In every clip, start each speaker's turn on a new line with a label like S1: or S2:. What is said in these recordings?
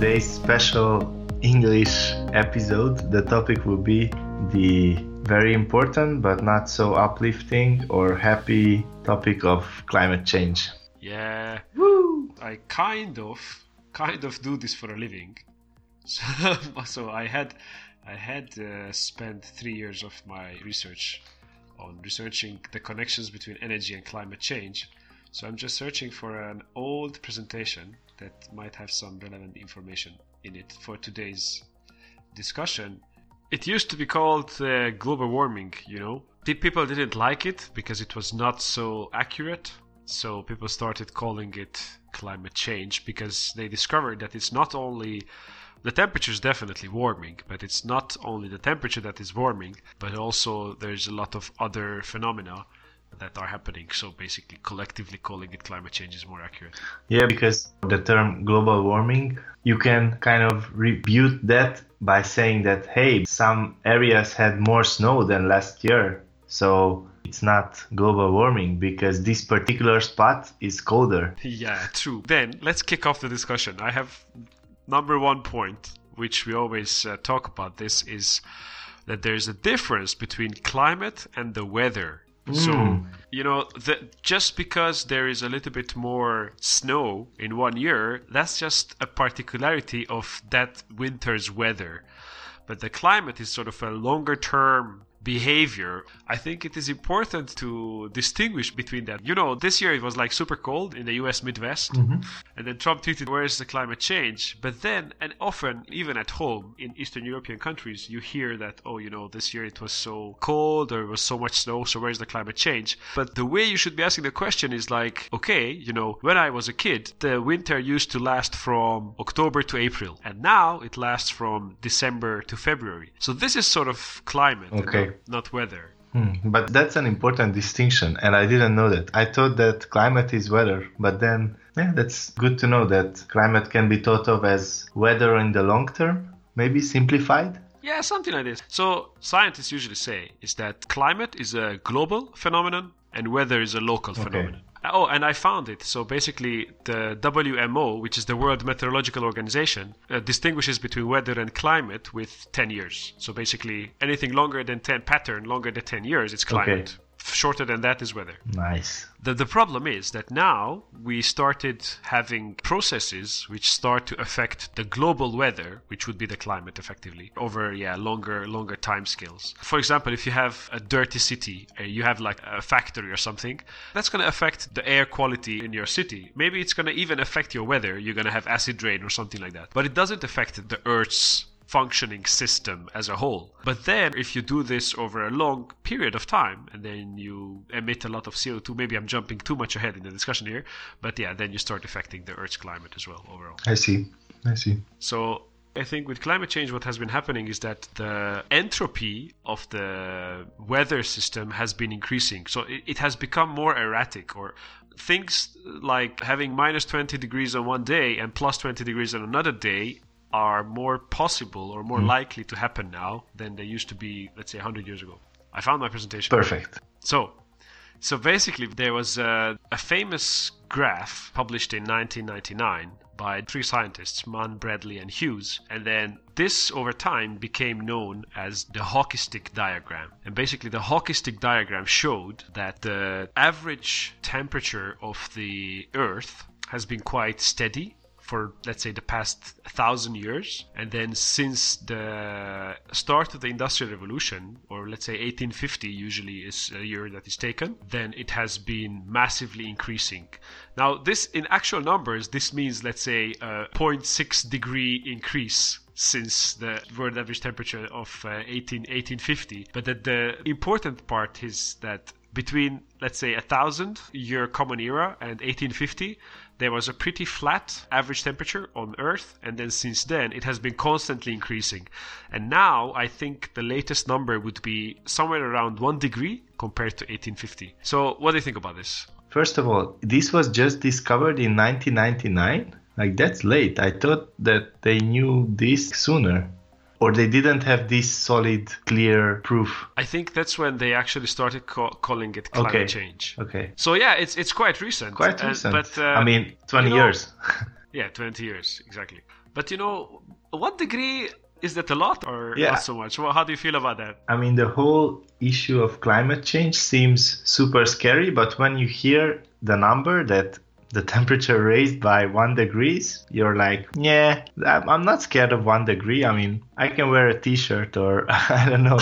S1: today's special English episode, the topic will be the very important but not so uplifting or happy topic of climate change.
S2: Yeah.
S1: Woo!
S2: I kind of kind of do this for a living. So, so I had I had uh, spent three years of my research on researching the connections between energy and climate change. So I'm just searching for an old presentation that might have some relevant information in it for today's discussion. It used to be called uh, global warming, you know. The people didn't like it because it was not so accurate. So people started calling it climate change because they discovered that it's not only the temperature is definitely warming, but it's not only the temperature that is warming, but also there's a lot of other phenomena that are happening. So basically, collectively calling it climate change is more accurate.
S1: Yeah, because the term global warming, you can kind of rebut that by saying that, hey, some areas had more snow than last year. So it's not global warming because this particular spot is colder.
S2: Yeah, true. Then let's kick off the discussion. I have number one point, which we always uh, talk about this, is that there's a difference between climate and the weather. So,
S1: Mm.
S2: you know, the, just because there is a little bit more snow in one year, that's just a particularity of that winter's weather. But the climate is sort of a longer term behavior. I think it is important to distinguish between that. You know, this year it was like super cold in the US Midwest, mm-hmm. and then Trump tweeted, Where's the climate change? But then, and often, even at home in Eastern European countries, you hear that, oh, you know, this year it was so cold or it was so much snow, so where's the climate change? But the way you should be asking the question is like, okay, you know, when I was a kid, the winter used to last from October to April, and now it lasts from December to February. So this is sort of climate,
S1: Okay.
S2: Not, not weather.
S1: Hmm, But that's an important distinction, and I didn't know that. I thought that climate is weather, but then, yeah, that's good to know that climate can be thought of as weather in the long term, maybe simplified.
S2: Yeah, something like this. So scientists usually say is that climate is a global phenomenon and weather is a local phenomenon. Oh, and I found it. So basically, the WMO, which is the World Meteorological Organization, uh, distinguishes between weather and climate with 10 years. So basically, anything longer than 10 pattern, longer than 10 years, it's climate. F- Shorter than that is weather.
S1: Nice.
S2: The, the problem is that now we started having processes which start to affect the global weather, which would be the climate effectively, over yeah longer longer time scales. For example, if you have a dirty city, uh, you have like a factory or something, that's going to affect the air quality in your city. Maybe it's going to even affect your weather. You're going to have acid rain or something like that. But it doesn't affect the Earth's functioning system as a whole. But then, if you do this over a long period of time and then you emit a lot of CO2, maybe I'm jumping too much ahead in the discussion here, but yeah, then you start affecting the Earth's climate as well overall.
S1: I see. I see.
S2: So I think with climate change, what has been happening is that the entropy of the weather system has been increasing. So it, it has become more erratic, or things like having minus 20 degrees on one day and plus 20 degrees on another day are more possible or more hmm. likely to happen now than they used to be, let's say, 100 years ago. I found my presentation.
S1: Perfect.
S2: So, so basically, there was a, a famous graph published in 1999 by three scientists, Mann, Bradley, and Hughes. And then this, over time, became known as the hockey stick diagram. And basically, the hockey stick diagram showed that the average temperature of the Earth has been quite steady for let's say the past thousand years. And then since the start of the industrial revolution or let's say 1850 usually is a year that is taken then it has been massively increasing. Now this in actual numbers this means let's say a 0.6 degree increase since the world average temperature of uh, 18, 1850 but that the important part is that between let's say a thousand year common era and 1850 there was a pretty flat average temperature on earth and then since then it has been constantly increasing and now i think the latest number would be somewhere around 1 degree compared to 1850 so what do you think about this
S1: First of all, this was just discovered in 1999. Like that's late. I thought that they knew this sooner. Or they didn't have this solid, clear proof.
S2: i think that's when they actually started ca- calling it climate
S1: Okay.
S2: change
S1: Okay.
S2: so yeah it's it's quite recent
S1: Quite
S2: Uh,
S1: recent.
S2: but uh,
S1: I mean, 20
S2: you know-
S1: years.
S2: Yeah, 20 years, exactly. But you know, what degree is that a lot or
S1: Yeah.
S2: not so much? Well, how do you feel about that?
S1: I mean, the whole issue of climate change seems super scary, but when you hear the number that the temperature raised by one degrees, you're like, yeah, I'm not scared of one degree. I mean, I can wear a t-shirt or I don't know.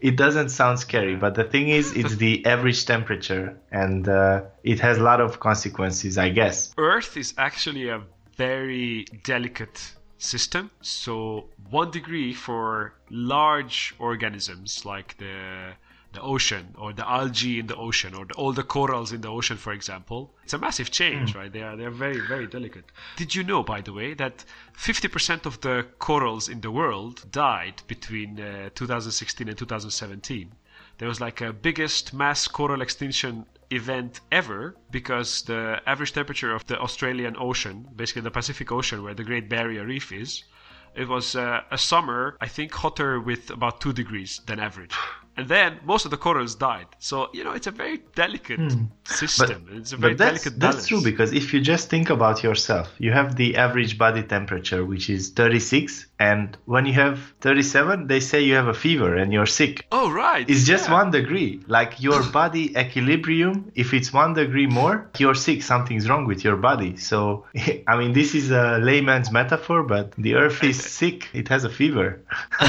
S1: It doesn't sound scary, but the thing is, it's the average temperature and uh, it has a lot of consequences, I guess.
S2: Earth is actually a very delicate system. So one degree for large organisms like the the ocean or the algae in the ocean or the, all the corals in the ocean, for example, it's a massive change, right? They are they are very very delicate. Did you know, by the way, that 50% of the corals in the world died between uh, 2016 and 2017? There was like a biggest mass coral extinction event ever because the average temperature of the Australian Ocean, basically the Pacific Ocean where the Great Barrier Reef is, it was uh, a summer, I think, hotter with about two degrees than average. And then most of the corals died. So, you know, it's a very delicate system. it's a very
S1: Hmm. But that's,
S2: delicate
S1: that's true because if you just think about yourself, you have the average body temperature, which is 36. And when you have 37, they say you have a fever and you're sick.
S2: Oh, right.
S1: It's just
S2: yeah.
S1: one degree. Like your body equilibrium, if it's one degree more, you're sick. Something's wrong with your body. So, I mean, this is a layman's metaphor, but the earth is sick. It has a fever.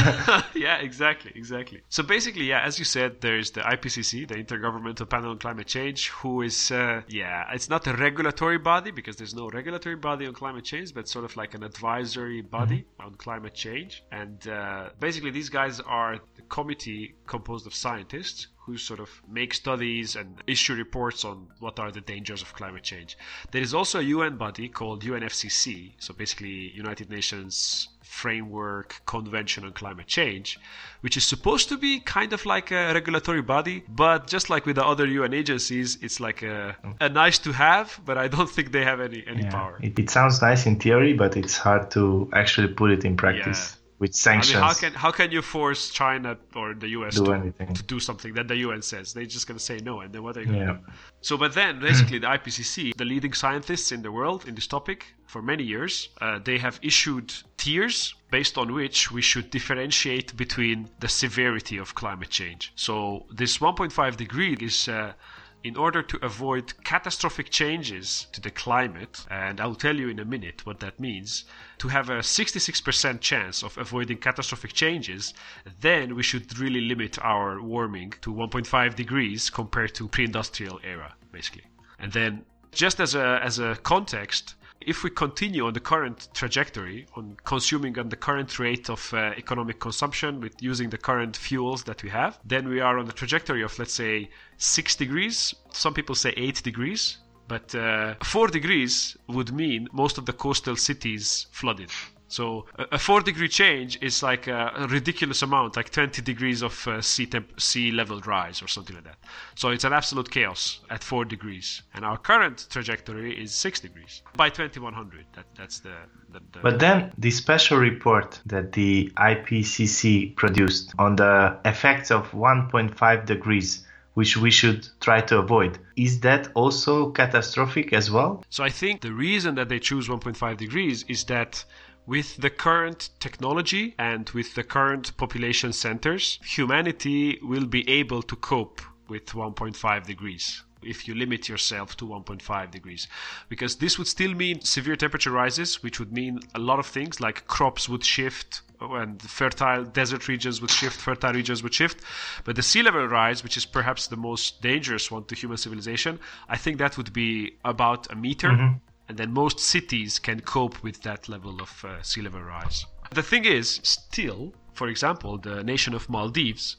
S2: yeah, exactly, exactly. So basically, yeah, as you said, there's the IPCC, the Intergovernmental Panel on Climate Change, who is, uh, yeah, it's not a regulatory body because there's no regulatory body on climate change, but sort of like an advisory body on climate change. And uh, basically, these guys are the committee composed of scientists who sort of make studies and issue reports on what are the dangers of climate change. There is also a UN body called UNFCC, so basically United Nations Framework Convention on Climate Change, which is supposed to be kind of like a regulatory body, but just like with the other UN agencies, it's like a, a nice to have, but I don't think they have any any power.
S1: It, it sounds nice in theory, but it's hard to actually put it in practice with
S2: I
S1: sanctions.
S2: mean, how can how can you force China or the US
S1: Do
S2: to,
S1: anything.
S2: to do something that the UN says? They're just gonna say no, and then what are you gonna
S1: Yeah.
S2: do? So, but then basically the IPCC, the leading scientists in the world in this topic for many years, uh, they have issued tiers based on which we should differentiate between the severity of climate change. So this 1.5 degree is. Uh, in order to avoid catastrophic changes to the climate, and I'll tell you in a minute what that means, to have a 66% chance of avoiding catastrophic changes, then we should really limit our warming to 1.5 degrees compared to pre-industrial era, basically. And then, just as a as a context, if we continue on the current trajectory, on consuming on the current rate of uh, economic consumption with using the current fuels that we have, then we are on the trajectory of, let's say, six degrees. Some people say eight degrees, but uh, four degrees would mean most of the coastal cities flooded. So a a four degree change is like a, a ridiculous amount, like 20 degrees of uh, sea temp- sea level rise or something like that. So it's an absolute chaos at four degrees, and our current trajectory is six degrees by 2100. That that's the, the, the
S1: But then the special report that the IPCC produced on the effects of 1.5 degrees, which we should try to avoid, is that also catastrophic as well?
S2: So I think the reason that they choose 1.5 degrees is that with the current technology and with the current population centers, humanity will be able to cope with 1.5 degrees if you limit yourself to 1.5 degrees. Because this would still mean severe temperature rises which would mean a lot of things like crops would shift oh, and fertile desert regions would shift fertile regions would shift. But the sea level rise which is perhaps the most dangerous one to human civilization i think that would be about a meter mm-hmm. And then most cities can cope with that level of uh, sea level rise. The thing is, still, for example, the nation of Maldives,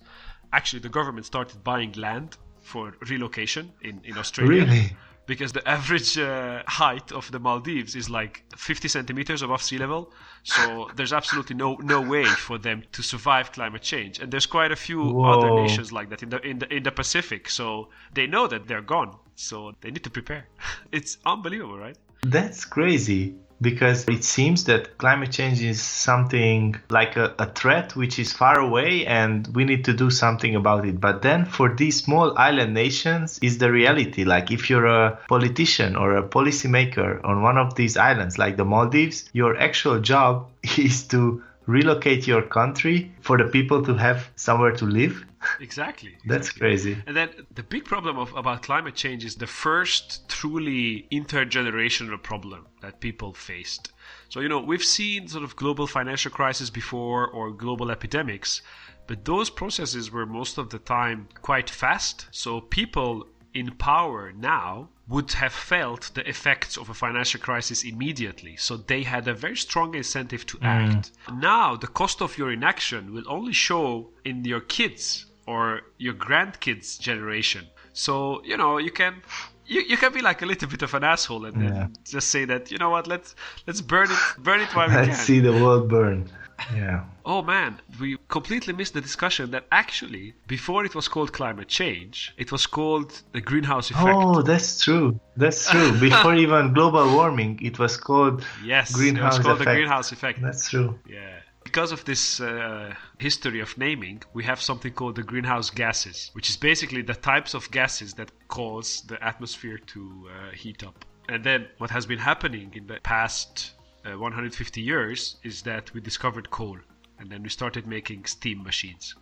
S2: actually the government started buying land for relocation in, in Australia.
S1: Really?
S2: Because the average uh, height of the Maldives is like 50 centimeters above sea level, so there's absolutely no no way for them to survive climate change. And there's quite a few other nations like that in the in the in the Pacific, so they know that they're gone, so they need to prepare. It's unbelievable, right?
S1: That's crazy. because it seems that climate change is something like a, a, threat which is far away and we need to do something about it. But then for these small island nations is the reality. Like if you're a politician or a policymaker on one of these islands like the Maldives, your actual job is to relocate your country for the people to have somewhere to live
S2: exactly.
S1: That's crazy.
S2: And then the big problem of, about climate change is the first truly intergenerational problem that people faced. So, you know, we've seen sort of global financial crisis before or global epidemics, but those processes were most of the time quite fast. So people in power now would have felt the effects of a financial crisis immediately. So they had a very strong incentive to mm. act. Now, the cost of your inaction will only show in your kids or your grandkids' generation. So you know you can you, you can be like a little bit of an asshole and yeah. just say that you know what let's let's burn it burn it while we
S1: let's
S2: can.
S1: see the world burn. Yeah.
S2: oh man, we completely missed the discussion that actually before it was called climate change, it was called the greenhouse effect.
S1: Oh, that's true. That's true. Before even global warming, it was called
S2: yes,
S1: greenhouse
S2: it was called
S1: effect.
S2: the greenhouse effect.
S1: That's true.
S2: Yeah because of this uh, history of naming, we have something called the greenhouse gases, which is basically the types of gases that cause the atmosphere to uh, heat up. And then what has been happening in the past uh, 150 years is that we discovered coal, and then we started making steam machines.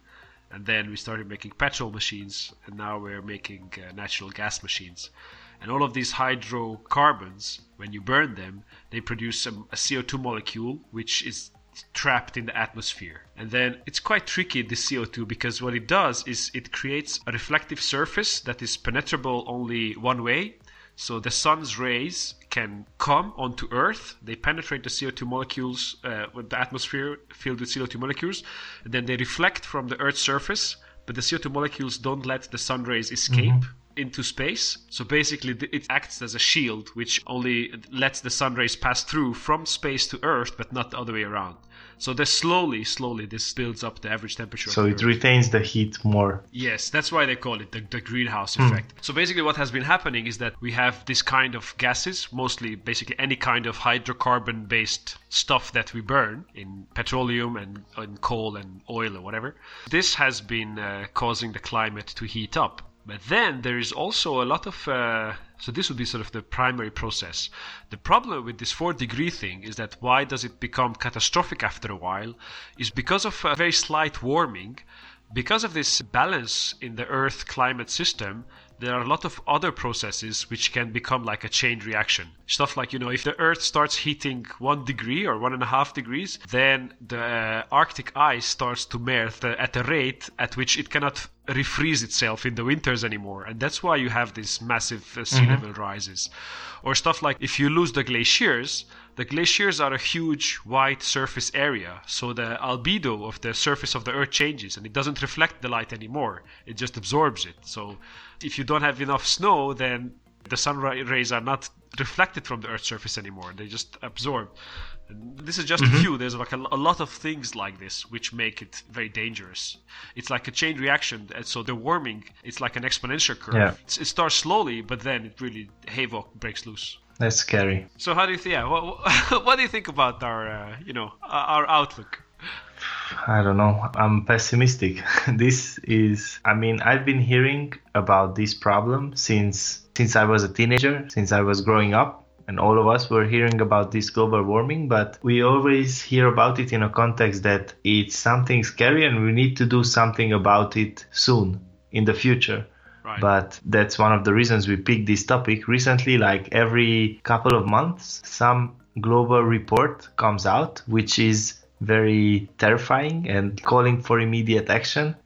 S2: And then we started making petrol machines, and now we're making uh, natural gas machines. And all of these hydrocarbons, when you burn them, they produce a, a CO2 molecule, which is trapped in the atmosphere. And then it's quite tricky, the CO2, because what it does is it creates a reflective surface that is penetrable only one way. So the sun's rays can come onto Earth, they penetrate the CO2 molecules uh, with the atmosphere filled with CO2 molecules, and then they reflect from the Earth's surface, but the CO2 molecules don't let the sun rays escape. Mm-hmm into space. So basically, it acts as a shield, which only lets the sun rays pass through from space to Earth, but not the other way around. So this slowly, slowly, this builds up the average temperature.
S1: So it retains the heat more.
S2: Yes, that's why they call it the, the greenhouse hmm. effect. So basically, what has been happening is that we have this kind of gases, mostly basically any kind of hydrocarbon based stuff that we burn in petroleum and in coal and oil or whatever. This has been uh, causing the climate to heat up. But then there is also a lot of uh, so this would be sort of the primary process. The problem with this four degree thing is that why does it become catastrophic after a while? Is because of a very slight warming, because of this balance in the Earth climate system, there are a lot of other processes which can become like a chain reaction. Stuff like, you know, if the Earth starts heating one degree or one and a half degrees, then the uh, Arctic ice starts to melt at a rate at which it cannot refreeze itself in the winters anymore. And that's why you have these massive uh, sea mm-hmm. level rises. Or stuff like if you lose the glaciers, the glaciers are a huge white surface area, so the albedo of the surface of the Earth changes and it doesn't reflect the light anymore. It just absorbs it. So if you don't have enough snow, then the sun rays are not reflected from the Earth's surface anymore. They just absorb. This is just mm-hmm. a few. There's like a, a, lot of things like this which make it very dangerous. It's like a chain reaction. And So the warming, it's like an exponential curve. Yeah. It starts slowly, but then it really havoc breaks loose.
S1: That's scary.
S2: So how do you think? Yeah, what, what do you think about our, uh, you know, our outlook?
S1: I don't know. I'm pessimistic. this is I mean, I've been hearing about this problem since since I was a teenager, since I was growing up, and all of us were hearing about this global warming, but we always hear about it in a context that it's something scary and we need to do something about it soon in the future. But that's one of the reasons we picked this topic. Recently, like every couple of months, some global report comes out, which is very terrifying and calling for immediate action.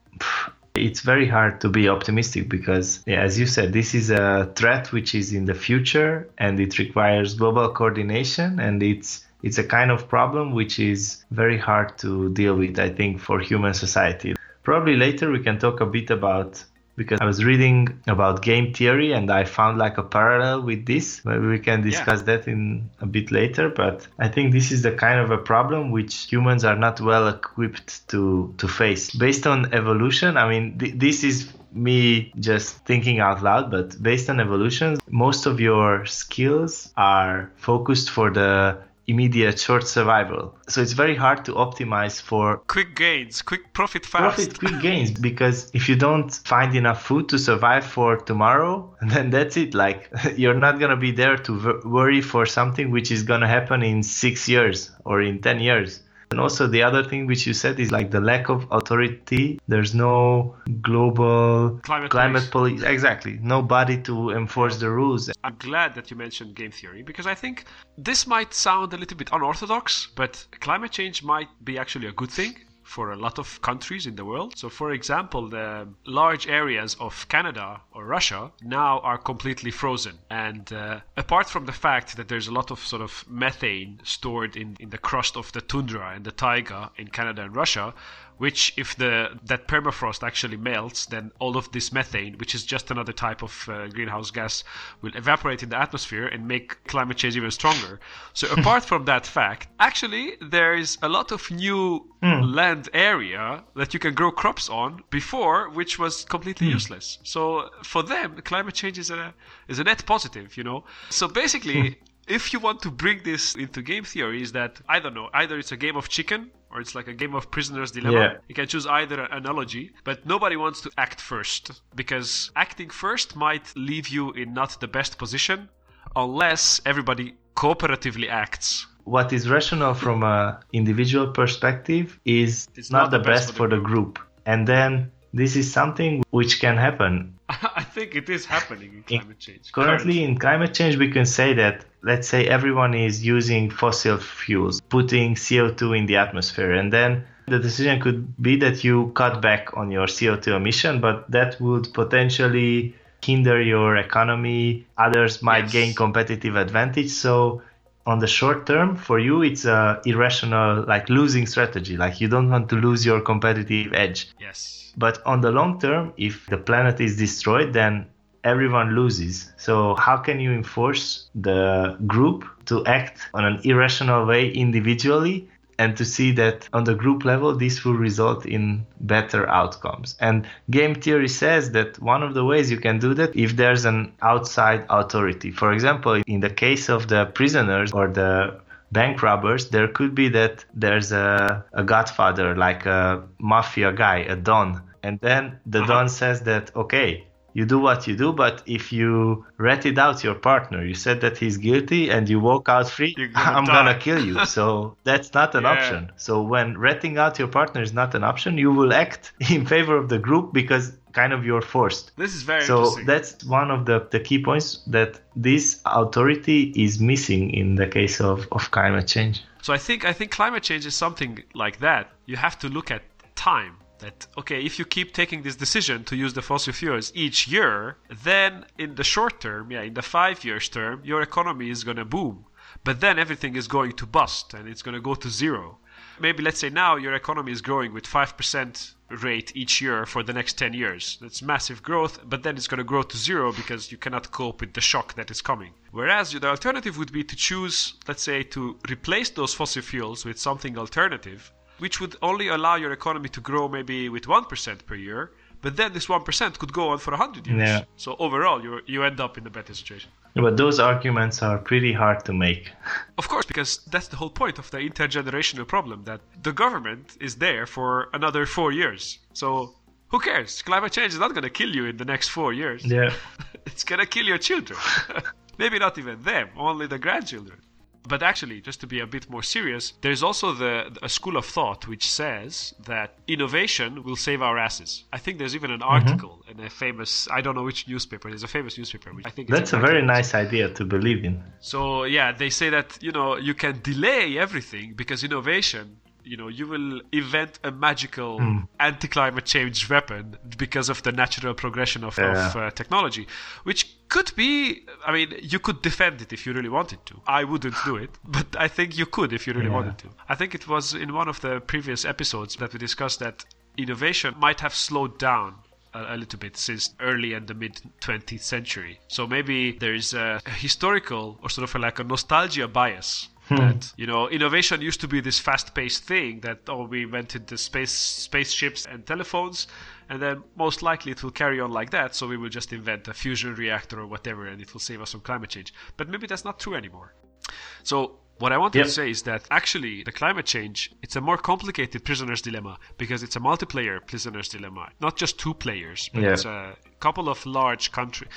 S1: It's very hard to be optimistic because, yeah, as you said, this is a threat which is in the future and it requires global coordination and it's it's a kind of problem which is very hard to deal with, I think, for human society. Probably later we can talk a bit about because I was reading about game theory and I found like a parallel with this. Maybe we can discuss yeah. that in a bit later, but I think this is the kind of a problem which humans are not well equipped to to face. Based on evolution, I mean th- this is me just thinking out loud, but based on evolution, most of your skills are focused for the immediate short survival. So it's very hard to optimize for
S2: quick gains, quick profit fast.
S1: Profit quick gains because if you don't find enough food to survive for tomorrow, then that's it. Like you're not going to be there to worry for something which is going to happen in 6 years or in 10 years. And also the other thing which you said is like the lack of authority. There's no global
S2: climate,
S1: climate police. Exactly. Nobody to enforce the rules.
S2: I'm glad that you mentioned game theory because I think this might sound a little bit unorthodox, but climate change might be actually a good thing for a lot of countries in the world. So, for example, the large areas of Canada or Russia now are completely frozen. And uh, apart from the fact that there's a lot of sort of methane stored in, in the crust of the tundra and the taiga in Canada and Russia, which if the that permafrost actually melts then all of this methane which is just another type of uh, greenhouse gas will evaporate in the atmosphere and make climate change even stronger so apart from that fact actually there is a lot of new mm. land area that you can grow crops on before which was completely mm. useless so for them climate change is a is a net positive you know so basically hmm. if you want to bring this into game theory is that i don't know either it's a game of chicken or it's like a game of prisoner's dilemma. Yeah. You can choose either analogy, but nobody wants to act first because acting first might leave you in not the best position unless everybody cooperatively acts.
S1: What is rational from an individual perspective is it's not, not the, best, best for the, group. group. And then this is something which can happen.
S2: I think it is happening in climate change.
S1: Currently, currently, in climate change, we can say that, let's say, everyone is using fossil fuels, putting CO2 in the atmosphere, and then the decision could be that you cut back on your CO2 emission, but that would potentially hinder your economy. Others might yes. gain competitive advantage. So on the short term for you it's a irrational like losing strategy. Like you don't want to lose your competitive edge.
S2: Yes.
S1: But on the long term if the planet is destroyed then everyone loses. So how can you enforce the group to act on an irrational way individually and to see that on the group level this will result in better outcomes. And game theory says that one of the ways you can do that if there's an outside authority. For example in the case of the prisoners or the bank robbers there could be that there's a, a godfather like a mafia guy a don. And then the uh-huh. don says that okay you do what you do, but if you ratted out your partner, you said that he's guilty and you walk out free, gonna I'm die. gonna kill you. So that's not an yeah. option. So when ratting out your partner is not an option, you will act in favor of the group because kind of you're forced.
S2: This is very
S1: so that's one of the, the key points that this authority is missing in the case of, of climate change.
S2: So I think I think climate change is something like that. You have to look at time that okay if you keep taking this decision to use the fossil fuels each year then in the short term yeah in the five years term your economy is going to boom. But then everything is going to bust and it's going to go to zero. Maybe let's say now your economy is growing with 5% rate each year for the next 10 years. That's massive growth but then it's going to grow to zero because you cannot cope with the shock that is coming. Whereas the alternative would be to choose let's say to replace those fossil fuels with something alternative which would only allow your economy to grow maybe with 1% per year, but then this 1% could go on for 100 years. Yeah. So overall, you you end up in a better situation.
S1: But those arguments are pretty hard to make.
S2: Of course, because that's the whole point of the intergenerational problem that the government is there for another four years. So who cares? Climate change is not going to kill you in the next four years.
S1: Yeah.
S2: it's going to kill your children. Maybe not even them, only the grandchildren. But actually, just to be a bit more serious, there's also the a school of thought which says that innovation will save our asses. I think there's even an mm-hmm. article mm-hmm. in a famous I don't know which newspaper. There's a famous newspaper. Which I think
S1: that's a very nice idea to believe in.
S2: So yeah, they say that you know you can delay everything because innovation you know you will invent a magical mm. anti-climate change weapon because of the natural progression of, yeah. of uh, technology which could be i mean you could defend it if you really wanted to i wouldn't do it but i think you could if you really yeah. wanted to i think it was in one of the previous episodes that we discussed that innovation might have slowed down a, little bit since early and the mid 20th century. So maybe there is a historical or sort of like a nostalgia bias. Hmm. That you know, innovation used to be this fast-paced thing that oh, we invented the space spaceships and telephones, and then most likely it will carry on like that. So we will just invent a fusion reactor or whatever, and it will save us from climate change. But maybe that's not true anymore. So what I wanted
S1: Yep.
S2: to say is that actually the climate change it's a more complicated prisoner's dilemma because it's a multiplayer prisoner's dilemma, not just two players, but
S1: Yeah.
S2: it's a couple of large countries.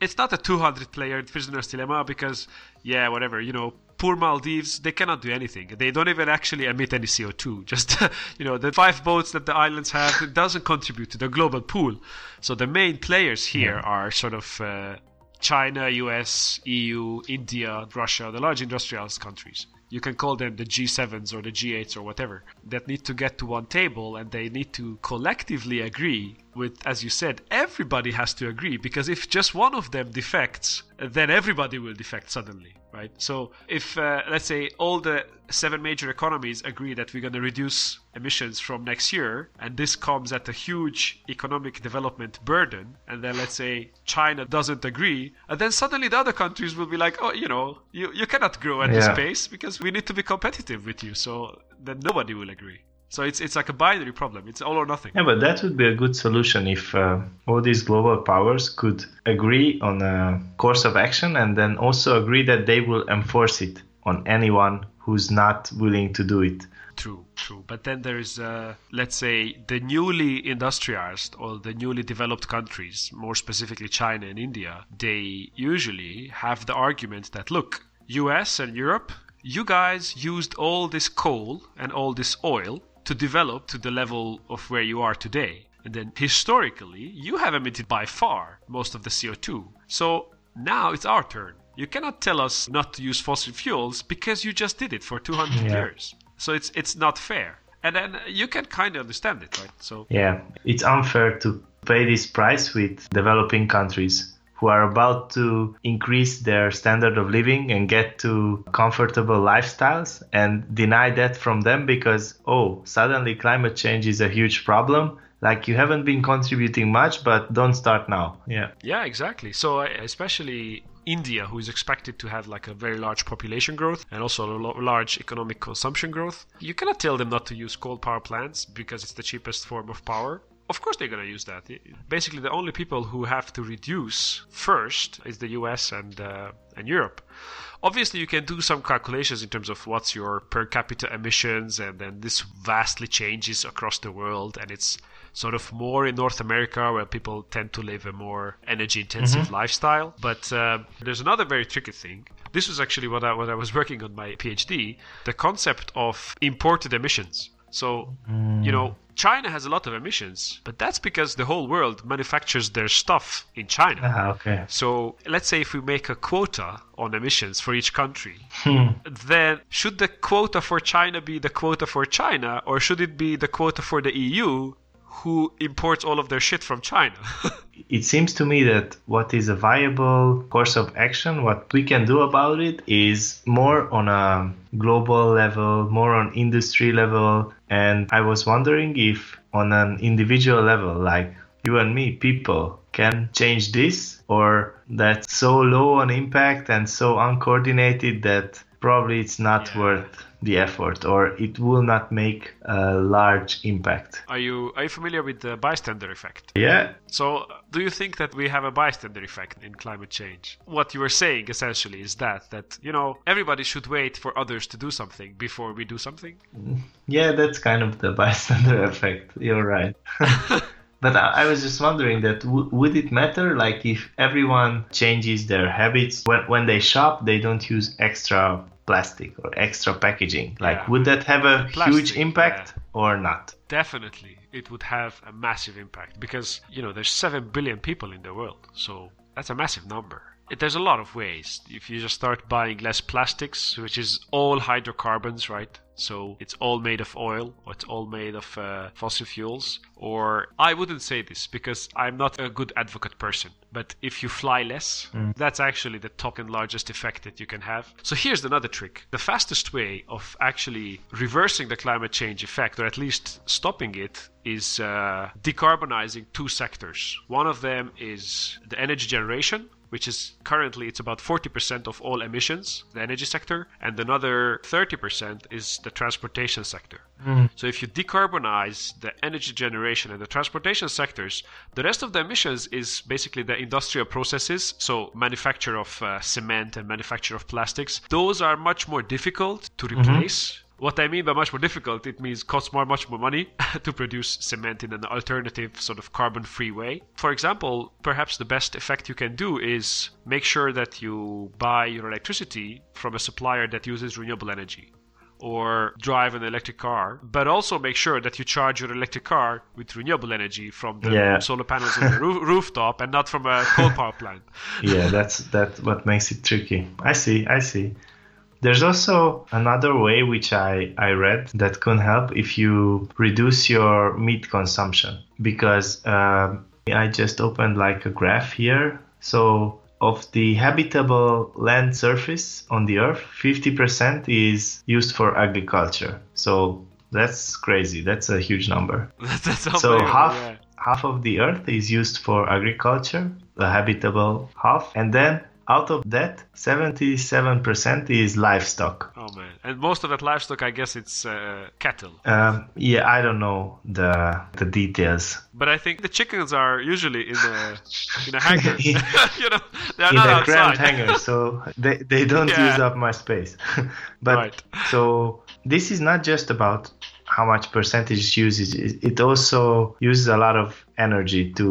S2: It's not a 200 player prisoner's dilemma because yeah, whatever, you know, poor Maldives, they cannot do anything. They don't even actually emit any CO2. Just you know, the five boats that the islands have it doesn't contribute to the global pool. So the main players here are sort of uh, China, US, EU, India, Russia, the large industrialized countries. You can call them the G7s or the G8s or whatever that need to get to one table and they need to collectively agree with, as you said, everybody has to agree because if just one of them defects, then everybody will defect suddenly, right? So if, uh, let's say, all the seven major economies agree that we're going to reduce emissions from next year, and this comes at a huge economic development burden, and then let's say China doesn't agree, and then suddenly the other countries will be like, oh, you know, you, you cannot grow at this pace because we need to be competitive with you. So that nobody will agree. So it's it's like a binary problem. It's all or nothing.
S1: Yeah, but that would be a good solution if uh, all these global powers could agree on a course of action and then also agree that they will enforce it on anyone who's not willing to do it.
S2: True, true. But then there is, uh, let's say, the newly industrialized or the newly developed countries, more specifically China and India, they usually have the argument that, look, US and Europe, you guys used all this coal and all this oil to develop to the level of where you are today. And then historically, you have emitted by far most of the CO2. So now it's our turn. You cannot tell us not to use fossil fuels because you just did it for 200
S1: Yeah.
S2: years. So it's it's not fair. And then you can kind of understand it, right? So
S1: Yeah, it's unfair to pay this price with developing countries who are about to increase their standard of living and get to comfortable lifestyles and deny that from them because, oh, suddenly climate change is a huge problem. Like you haven't been contributing much, but don't start now. Yeah.
S2: Yeah, exactly. So especially India, who is expected to have like a very large population growth and also a lo- large economic consumption growth, you cannot tell them not to use coal power plants because it's the cheapest form of power. Of course, they're going to use that. Basically, the only people who have to reduce first is the US and uh, and Europe. Obviously, you can do some calculations in terms of what's your per capita emissions, and then this vastly changes across the world, and it's sort of more in North America where people tend to live a more energy intensive lifestyle. But uh, there's another very tricky thing. This was actually what I, what I was working on my PhD the concept of imported emissions. So, you know, China has a lot of emissions, but that's because the whole world manufactures their stuff in China.
S1: Ah, okay.
S2: So let's say if we make a quota on emissions for each country, then should the quota for China be the quota for China, or should it be the quota for the EU, who imports all of their shit from China?
S1: it seems to me that what is a viable course of action, what we can do about it, is more on a global level, more on industry level. And I was wondering if on an individual level, like you and me, people can change this, or that's so low on impact and so uncoordinated that probably it's not
S2: Yeah.
S1: worth the effort or it will not make a large impact.
S2: are you are you familiar with the bystander effect?
S1: Yeah,
S2: So, do you think that we have a bystander effect in climate change? What you were saying essentially is that that you know everybody should wait for others to do something before we do something.
S1: Mm, yeah, that's kind of the bystander effect. You're right. but I, I was just wondering that w- would it matter like if everyone changes their habits when when they shop they don't use extra plastic or extra packaging like
S2: Yeah.
S1: would that have a
S2: Plastic,
S1: huge impact or not
S2: Definitely, it would have a massive impact because you know there's seven billion people in the world, so that's a massive number. There's a lot of ways. If you just start buying less plastics, which is all hydrocarbons, right? So it's all made of oil, or it's all made of uh, fossil fuels. Or I wouldn't say this because I'm not a good advocate person. But if you fly less, that's actually the top and largest effect that you can have. So here's another trick: the fastest way of actually reversing the climate change effect, or at least stopping it, is uh, decarbonizing two sectors. One of them is the energy generation, which is currently it's about 40% of all emissions, the energy sector, and another 30% is the transportation sector.
S1: Mm.
S2: So if you decarbonize the energy generation and the transportation sectors, the rest of the emissions is basically the industrial processes, so manufacture of uh, cement and manufacture of plastics. Those are much more difficult to replace. What I mean by much more difficult, it means costs more, much more money to produce cement in an alternative, sort of carbon-free way. For example, perhaps the best effect you can do is make sure that you buy your electricity from a supplier that uses renewable energy or drive an electric car, but also make sure that you charge your electric car with renewable energy from the
S1: Yeah.
S2: solar panels on the roof, rooftop and not from a coal power plant.
S1: yeah, that's that what makes it tricky. I see, I see. There's also another way which I, I read that can help if you reduce your meat consumption because um, I just opened like a graph here. So of the habitable land surface on the earth, 50% is used for agriculture. So that's crazy. That's a huge number.
S2: That's
S1: So half
S2: yeah.
S1: half of the earth is used for agriculture, the habitable half, and then out of that, 77% is livestock.
S2: Oh man! And most of that livestock, I guess, it's uh, cattle.
S1: Um, yeah, I don't know the the details.
S2: But I think the chickens are usually in a in a hangar. You know, they're
S1: in
S2: not
S1: a
S2: outside.
S1: cramped hangar, so they, they don't
S2: Yeah.
S1: use up my space. but
S2: Right.
S1: so this is not just about how much percentage uses it it also uses a lot of energy to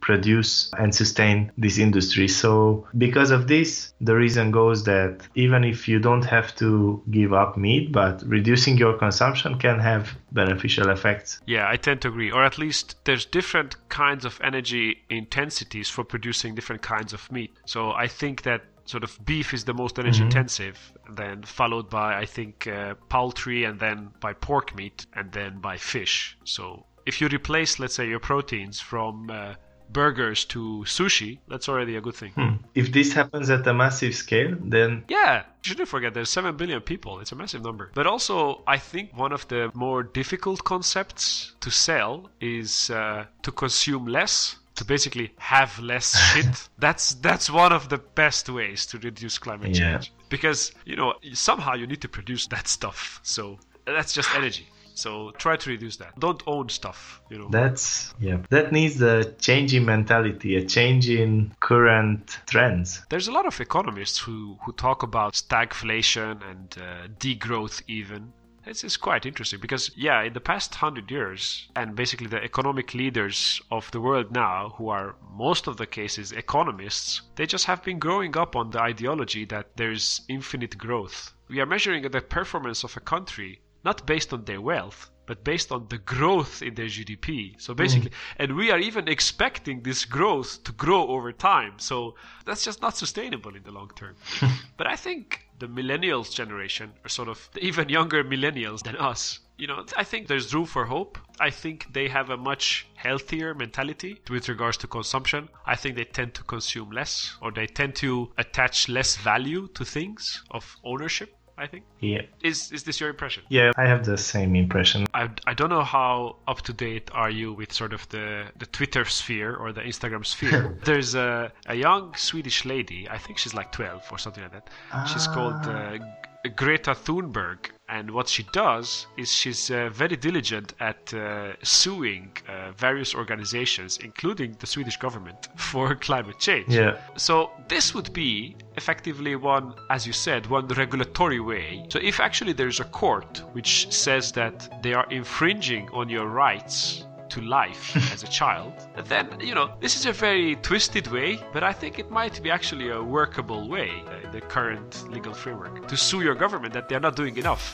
S1: produce and sustain this industry so because of this the reason goes that even if you don't have to give up meat but reducing your consumption can have beneficial effects
S2: Yeah, I tend to agree. Or at least there's different kinds of energy intensities for producing different kinds of meat. So I think that sort of beef is the most energy intensive, then followed by I think uh, poultry, and then by pork meat, and then by fish. So if you replace, let's say, your proteins from uh, burgers to sushi, that's already a good thing.
S1: if this happens at a massive scale then
S2: Yeah, you shouldn't forget there's 7 billion people. It's a massive number. But also, I think one of the more difficult concepts to sell is uh, to consume less. To basically have less shit. That's that's one of the best ways to reduce climate
S1: Yeah.
S2: change. Because you know somehow you need to produce that stuff. So that's just energy. So try to reduce that. Don't own stuff. You know.
S1: that's yeah that needs a change in mentality a change in current trends
S2: There's a lot of economists who, who talk about stagflation and uh, degrowth, even. This is quite interesting because, yeah, in the past hundred years, and basically the economic leaders of the world now, who are most of the cases economists, they just have been growing up on the ideology that there's infinite growth. We are measuring the performance of a country not based on their wealth, but based on the growth in their GDP. So basically, mm. and we are even expecting this growth to grow over time. So that's just not sustainable in the long term. but I think the millennials generation are sort of even younger millennials than us. You know, I think there's room for hope. I think they have a much healthier mentality with regards to consumption. I think they tend to consume less or they tend to attach less value to things of ownership, I think.
S1: yeah
S2: Is is this your impression?
S1: yeah i have the same impression
S2: I, I don't know how up to date are you with sort of the, the Twitter sphere or the Instagram sphere. There's a, a young Swedish lady, I think she's like 12 or something like that. She's called uh, G- Greta Thunberg. And what she does is she's uh, very diligent at uh, suing uh, various organizations, including the Swedish government, for climate change.
S1: yeah
S2: So this would be effectively one, as you said, one regulatory way. So if actually there's a court which says that they are infringing on your rights to life as a child, then you know this is a very twisted way, but I think it might be actually a workable way uh, the current legal framework to sue your government that they are not doing enough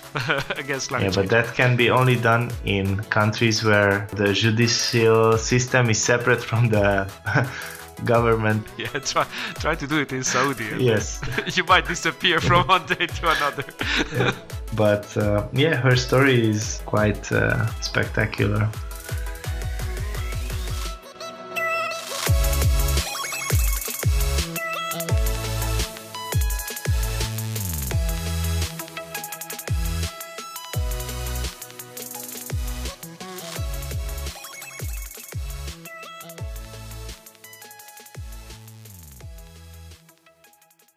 S2: against climate
S1: Yeah, but that can be only done in countries where the judicial system is separate from the government.
S2: Yeah, try try to do it in Saudi.
S1: Yes.
S2: you might disappear from one day to another.
S1: But uh, yeah, her story is quite uh, spectacular.